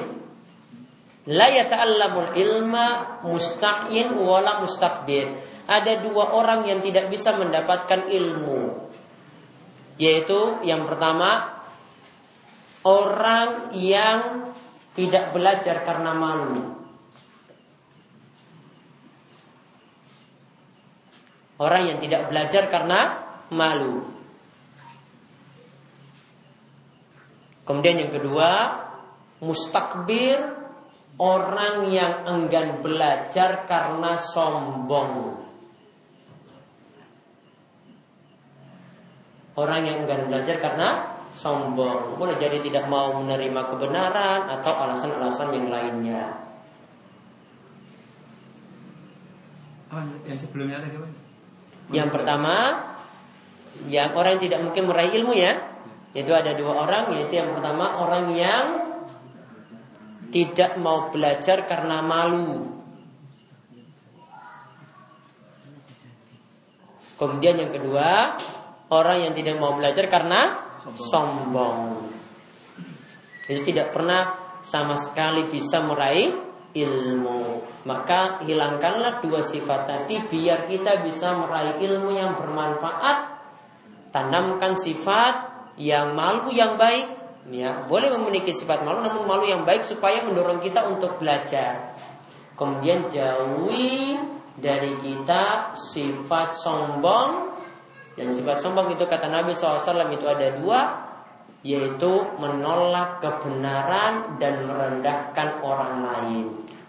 [SPEAKER 1] la yata'allamul ilma musta'in wala mustakbir. Ada dua orang yang tidak bisa mendapatkan ilmu. Yaitu yang pertama orang yang tidak belajar karena malu. Orang yang tidak belajar karena malu. Kemudian yang kedua, mustakbir orang yang enggan belajar karena sombong. Orang yang enggan belajar karena sombong. Boleh jadi tidak mau menerima kebenaran atau alasan-alasan yang lainnya.
[SPEAKER 2] yang sebelumnya ada
[SPEAKER 1] Yang pertama, yang orang yang tidak mungkin meraih ilmu ya, itu ada dua orang, yaitu yang pertama orang yang tidak mau belajar karena malu. Kemudian yang kedua, orang yang tidak mau belajar karena sombong. Itu tidak pernah sama sekali bisa meraih ilmu. Maka hilangkanlah dua sifat tadi biar kita bisa meraih ilmu yang bermanfaat. Tanamkan sifat yang malu yang baik ya boleh memiliki sifat malu namun malu yang baik supaya mendorong kita untuk belajar. Kemudian jauhi dari kita sifat sombong. Dan sifat sombong itu kata Nabi SAW itu ada dua yaitu menolak kebenaran dan merendahkan orang lain.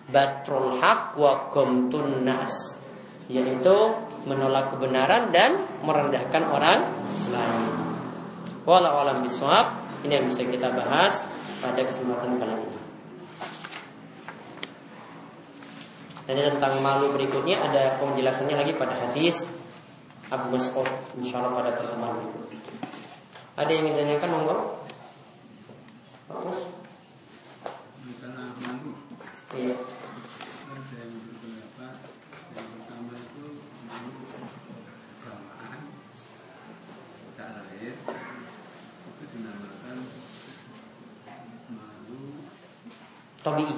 [SPEAKER 1] Batrul haq wa gomtun nas. Yaitu menolak kebenaran dan merendahkan orang lain. Walau alam biswab ini yang bisa kita bahas pada kesempatan kali ini. Dan tentang malu berikutnya ada penjelasannya lagi pada hadis Abu Mas'ud insyaallah pada pertemuan berikutnya. Ada yang ingin ditanyakan monggo? Bagus.
[SPEAKER 2] Misalnya malu.
[SPEAKER 1] Iya.
[SPEAKER 2] Ada yang beberapa yang pertama itu malu kelamaan, cara
[SPEAKER 1] Tabii.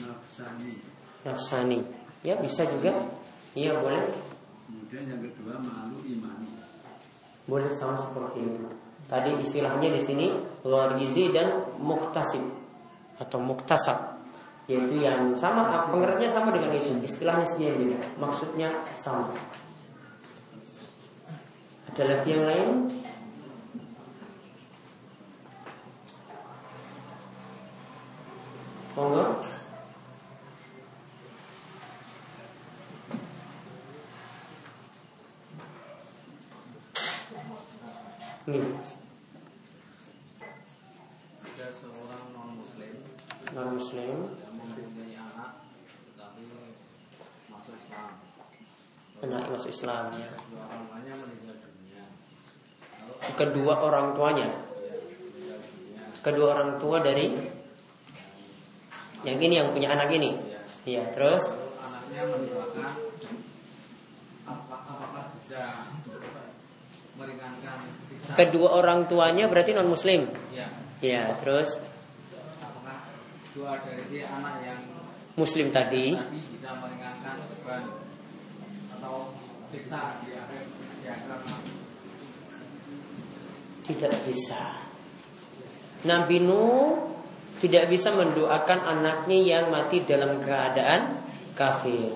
[SPEAKER 2] Nafsani.
[SPEAKER 1] Nafsani. Ya bisa juga. Iya boleh.
[SPEAKER 2] Kemudian yang kedua malu imani.
[SPEAKER 1] Boleh sama seperti itu. Tadi istilahnya di sini gharizi dan muktasib atau muktasab yaitu yang sama pengertiannya sama dengan itu istilahnya saja yang beda maksudnya sama ada lagi yang lain monggo. Nih.
[SPEAKER 3] ada seorang non muslim
[SPEAKER 1] non muslim
[SPEAKER 3] yang mempunyai anak tetapi masuk Islam.
[SPEAKER 1] Anak masuk Islam ya.
[SPEAKER 3] Dua orang tuanya meninggal dunia. Lalu
[SPEAKER 1] kedua orang tuanya?
[SPEAKER 3] Ya dunia.
[SPEAKER 1] Kedua orang tua dari yang ini yang punya anak ini. Iya. Terus?
[SPEAKER 3] Lalu anaknya mendoakan apa apakah bisa meringankan siksa?
[SPEAKER 1] Kedua orang tuanya berarti non muslim
[SPEAKER 3] ya
[SPEAKER 1] ya terus?
[SPEAKER 3] Apakah dua dari si anak yang
[SPEAKER 1] muslim tadi?
[SPEAKER 3] tadi bisa meringankan beban atau siksa di akhir di akhirat nanti?
[SPEAKER 1] tidak bisa. Nabi Nuh tidak bisa mendoakan anaknya yang mati dalam keadaan kafir.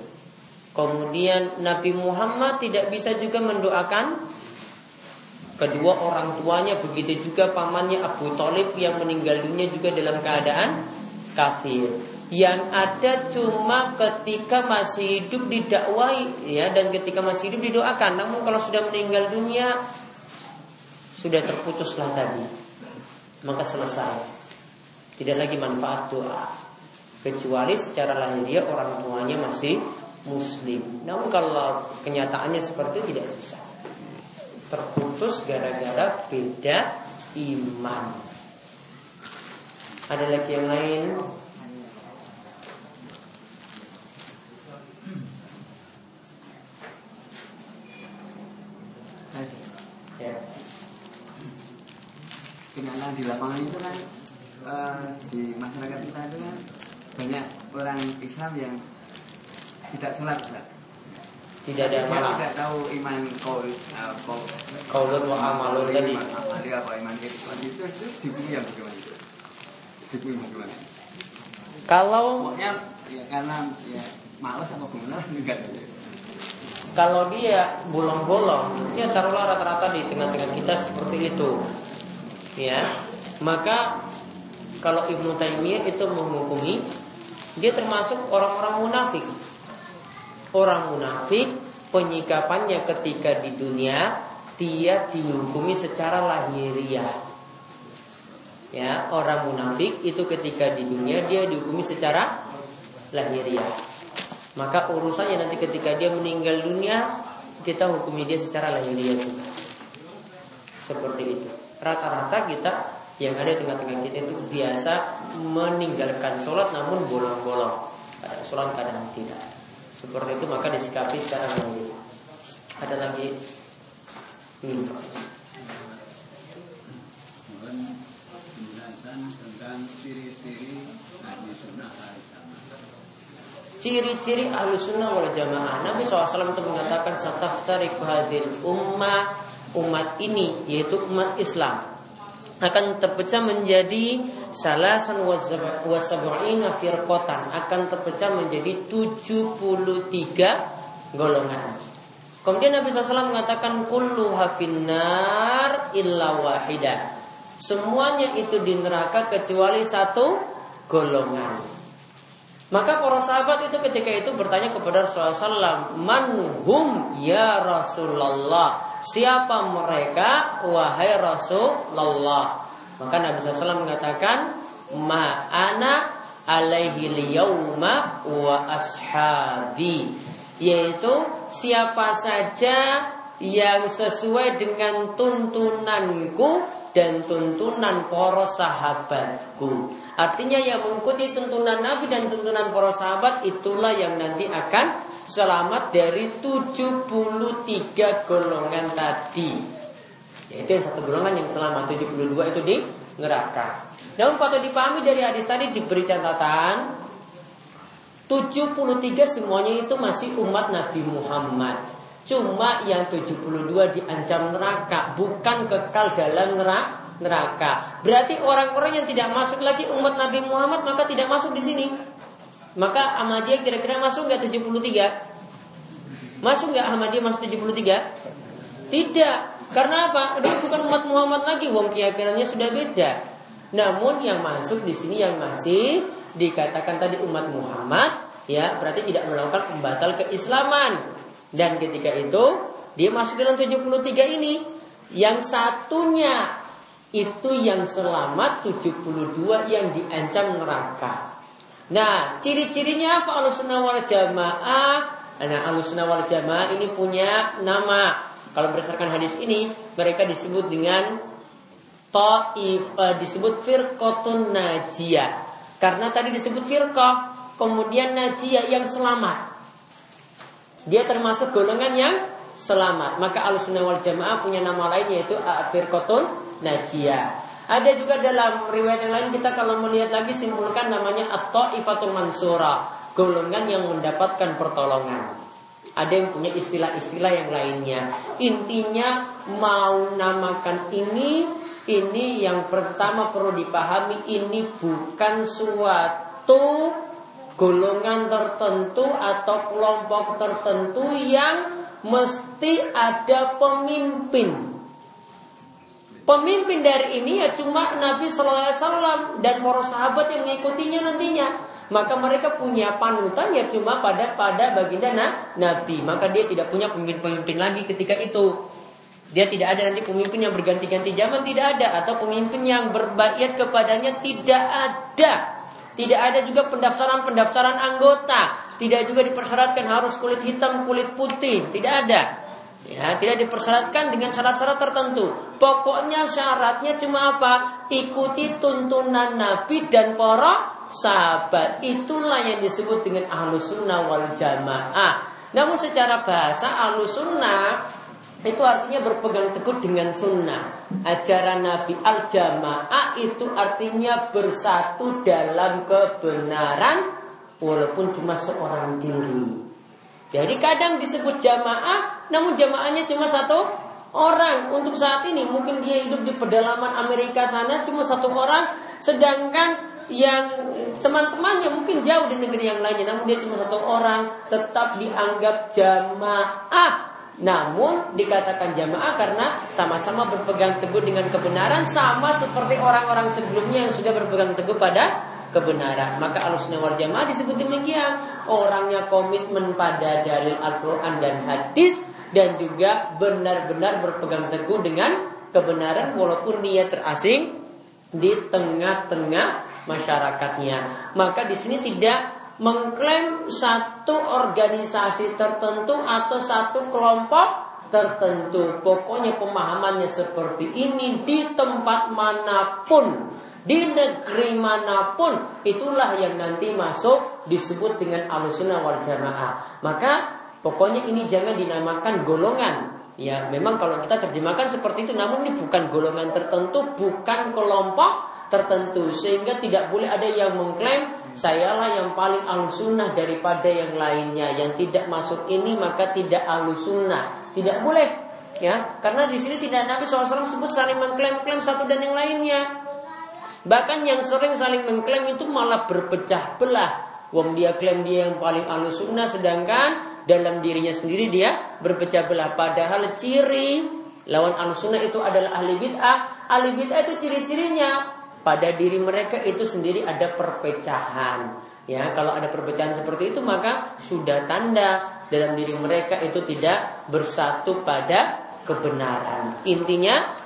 [SPEAKER 1] Kemudian Nabi Muhammad tidak bisa juga mendoakan kedua orang tuanya begitu juga pamannya Abu Talib yang meninggal dunia juga dalam keadaan kafir. Yang ada cuma ketika masih hidup didakwai ya dan ketika masih hidup didoakan. Namun kalau sudah meninggal dunia sudah terputuslah tadi. Maka selesai. Tidak lagi manfaat doa. Kecuali secara lahiriah orang tuanya masih muslim. Namun kalau kenyataannya seperti itu tidak bisa. Terputus gara-gara beda iman. Ada lagi yang lain? Ya.
[SPEAKER 4] kenyataan di lapangan itu kan eh, di masyarakat kita itu kan banyak orang Islam yang tidak sholat Ustaz.
[SPEAKER 1] Tidak ada
[SPEAKER 4] Dia
[SPEAKER 1] malah.
[SPEAKER 4] tidak tahu iman kau uh, kau
[SPEAKER 1] Qaulun wa amalun tadi.
[SPEAKER 4] iman amali apa iman Islam itu itu dibui yang bagaimana itu dibui bagaimana
[SPEAKER 1] Kalau
[SPEAKER 4] pokoknya ya karena ya malas apa gimana enggak
[SPEAKER 1] Kalau dia bolong-bolong, ya taruhlah rata-rata di tengah-tengah kita seperti itu, ya. Maka kalau Ibnu Taimiyah itu menghukumi, dia termasuk orang-orang munafik. Orang munafik penyikapannya ketika di dunia dia dihukumi secara lahiriah. Ya, orang munafik itu ketika di dunia dia dihukumi secara lahiriah. Maka urusannya nanti ketika dia meninggal dunia kita hukumi dia secara lahiriah juga. Seperti itu. Rata-rata kita yang ada di tengah-tengah kita itu biasa meninggalkan sholat namun bolong-bolong. Kadang sholat kadang tidak. Seperti itu maka disikapi secara lahiriah. Ada lagi Hmm.
[SPEAKER 2] Ciri-ciri ahli sunnah wal jamaah.
[SPEAKER 1] Ciri-ciri ahlu sunnah wal jamaah Nabi SAW itu mengatakan Sataftariku hadil ummah Umat ini yaitu umat Islam Akan terpecah menjadi Salasan wasab'ina firqotan Akan terpecah menjadi 73 golongan. Kemudian Nabi SAW mengatakan Kullu hafinnar illa wahidah Semuanya itu di neraka kecuali satu golongan. Maka para sahabat itu ketika itu bertanya kepada Rasulullah SAW, ya Rasulullah. Siapa mereka wahai Rasulullah? Maka Nabi SAW mengatakan, Ma'ana alaihi liyawma wa ashabi. Yaitu siapa saja yang sesuai dengan tuntunanku dan tuntunan para sahabatku. Artinya yang mengikuti tuntunan Nabi dan tuntunan para sahabat itulah yang nanti akan selamat dari 73 golongan tadi. Yaitu yang satu golongan yang selamat 72 itu di neraka. Namun patut dipahami dari hadis tadi diberi catatan 73 semuanya itu masih umat Nabi Muhammad. Cuma yang 72 diancam neraka, bukan kekal dalam neraka. Berarti orang-orang yang tidak masuk lagi umat Nabi Muhammad maka tidak masuk di sini. Maka Ahmadiyah kira-kira masuk nggak 73? Masuk nggak Ahmadiyah masuk 73? Tidak. Karena apa? Dia bukan umat Muhammad lagi, wong keyakinannya sudah beda. Namun yang masuk di sini yang masih dikatakan tadi umat Muhammad, ya berarti tidak melakukan pembatal keislaman. Dan ketika itu dia masuk dalam 73 ini. Yang satunya itu yang selamat 72 yang diancam neraka. Nah, ciri-cirinya apa alusuna wal jamaah? Nah, alusuna wal jamaah ini punya nama. Kalau berdasarkan hadis ini, mereka disebut dengan Taif, uh, disebut firqotun najiyah. Karena tadi disebut firqah, kemudian najiyah yang selamat. Dia termasuk golongan yang selamat. Maka Ahlussunnah wal Jamaah punya nama lain yaitu Firqatun Najiyah. Ada juga dalam riwayat yang lain kita kalau melihat lagi simpulkan namanya At-Taifatul Mansura, golongan yang mendapatkan pertolongan. Ada yang punya istilah-istilah yang lainnya. Intinya mau namakan ini, ini yang pertama perlu dipahami ini bukan suatu golongan tertentu atau kelompok tertentu yang mesti ada pemimpin. Pemimpin dari ini ya cuma Nabi Sallallahu Alaihi Wasallam dan para sahabat yang mengikutinya nantinya. Maka mereka punya panutan ya cuma pada pada baginda nah, Nabi. Maka dia tidak punya pemimpin-pemimpin lagi ketika itu. Dia tidak ada nanti pemimpin yang berganti-ganti zaman tidak ada atau pemimpin yang berbaiat kepadanya tidak ada. Tidak ada juga pendaftaran-pendaftaran anggota. Tidak juga dipersyaratkan harus kulit hitam, kulit putih. Tidak ada. Ya, tidak dipersyaratkan dengan syarat-syarat tertentu. Pokoknya syaratnya cuma apa? Ikuti tuntunan Nabi dan para sahabat. Itulah yang disebut dengan ahlus sunnah wal jamaah. Namun secara bahasa ahlus sunnah itu artinya berpegang teguh dengan sunnah Ajaran Nabi Al-Jamaah itu artinya bersatu dalam kebenaran Walaupun cuma seorang diri Jadi kadang disebut jamaah Namun jamaahnya cuma satu orang. Untuk saat ini mungkin dia hidup di pedalaman Amerika sana Cuma satu orang. Sedangkan yang teman-temannya mungkin jauh di negeri yang lainnya Namun dia cuma satu orang. Tetap dianggap jamaah. Namun dikatakan jamaah karena sama-sama berpegang teguh dengan kebenaran sama seperti orang-orang sebelumnya yang sudah berpegang teguh pada kebenaran. Maka alusnya wal jamaah disebut demikian. Orangnya komitmen pada dalil Al-Quran dan hadis dan juga benar-benar berpegang teguh dengan kebenaran walaupun dia terasing di tengah-tengah masyarakatnya. Maka di sini tidak mengklaim satu organisasi tertentu atau satu kelompok tertentu. Pokoknya pemahamannya seperti ini di tempat mana pun, di negeri mana pun, itulah yang nanti masuk disebut dengan alusuna wal jamaah. Maka pokoknya ini jangan dinamakan golongan. Ya, memang kalau kita terjemahkan seperti itu, namun ini bukan golongan tertentu, bukan kelompok tertentu, sehingga tidak boleh ada yang mengklaim Sayalah yang paling alusunah daripada yang lainnya. Yang tidak masuk ini maka tidak alusunah. Tidak boleh. Ya, karena di sini tidak Nabi SAW sebut saling mengklaim-klaim satu dan yang lainnya. Bahkan yang sering saling mengklaim itu malah berpecah belah. Wong dia klaim dia yang paling alusunah sedangkan dalam dirinya sendiri dia berpecah belah. Padahal ciri lawan alusunah itu adalah ahli bid'ah. Ahli bid'ah itu ciri-cirinya pada diri mereka itu sendiri ada perpecahan. Ya, kalau ada perpecahan seperti itu maka sudah tanda dalam diri mereka itu tidak bersatu pada kebenaran. Intinya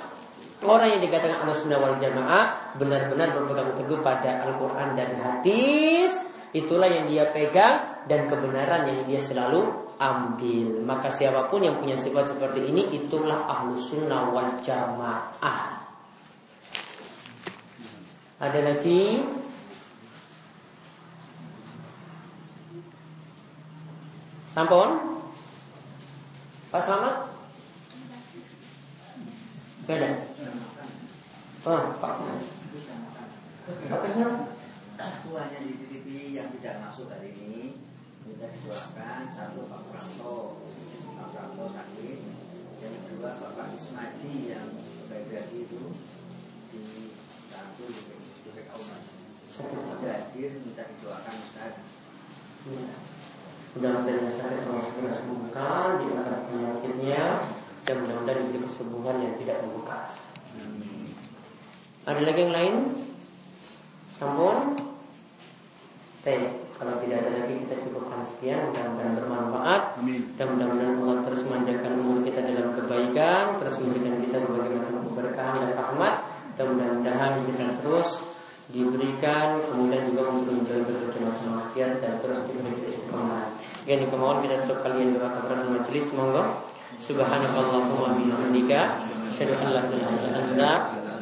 [SPEAKER 1] orang yang dikatakan ahlus sunnah wal jamaah benar-benar berpegang teguh pada Al-Quran dan hadis. Itulah yang dia pegang dan kebenaran yang dia selalu ambil. Maka siapa pun yang punya sifat seperti ini itulah ahlus sunnah wal jamaah. Ada lagi Sampun Pak Selamat Gak Oh Pak
[SPEAKER 3] Tuanya dititipi yang tidak masuk hari ini Kita didoakan Satu Pak Pranto. Pak Pranto sakit. Yang kedua Bapak Ismadi yang bayi itu Di Tantu di PKU hadir minta didoakan Ustaz.
[SPEAKER 1] Ya. Mudah-mudahan yang sakit Allah segera sembuhkan, diangkat penyakitnya, dan mudah-mudahan diberi kesembuhan yang tidak membekas. Ada lagi yang lain? Sampun? Teh, kalau tidak ada lagi kita cukupkan sekian, mudah-mudahan bermanfaat. Dan mudah-mudahan Allah terus memanjakan umur kita dalam kebaikan, terus memberikan kita berbagai macam keberkahan dan rahmat. Dan mudah-mudahan kita terus diberikan, kemudian juga untuk menjauhi berbagai macam maksiat dan terus diberi keistiqomahan. Ini kemohon kita tutup kalian doa kepada majelis, monggo. Subhanakallahumma bihamdika asyhadu an la ilaha illa anta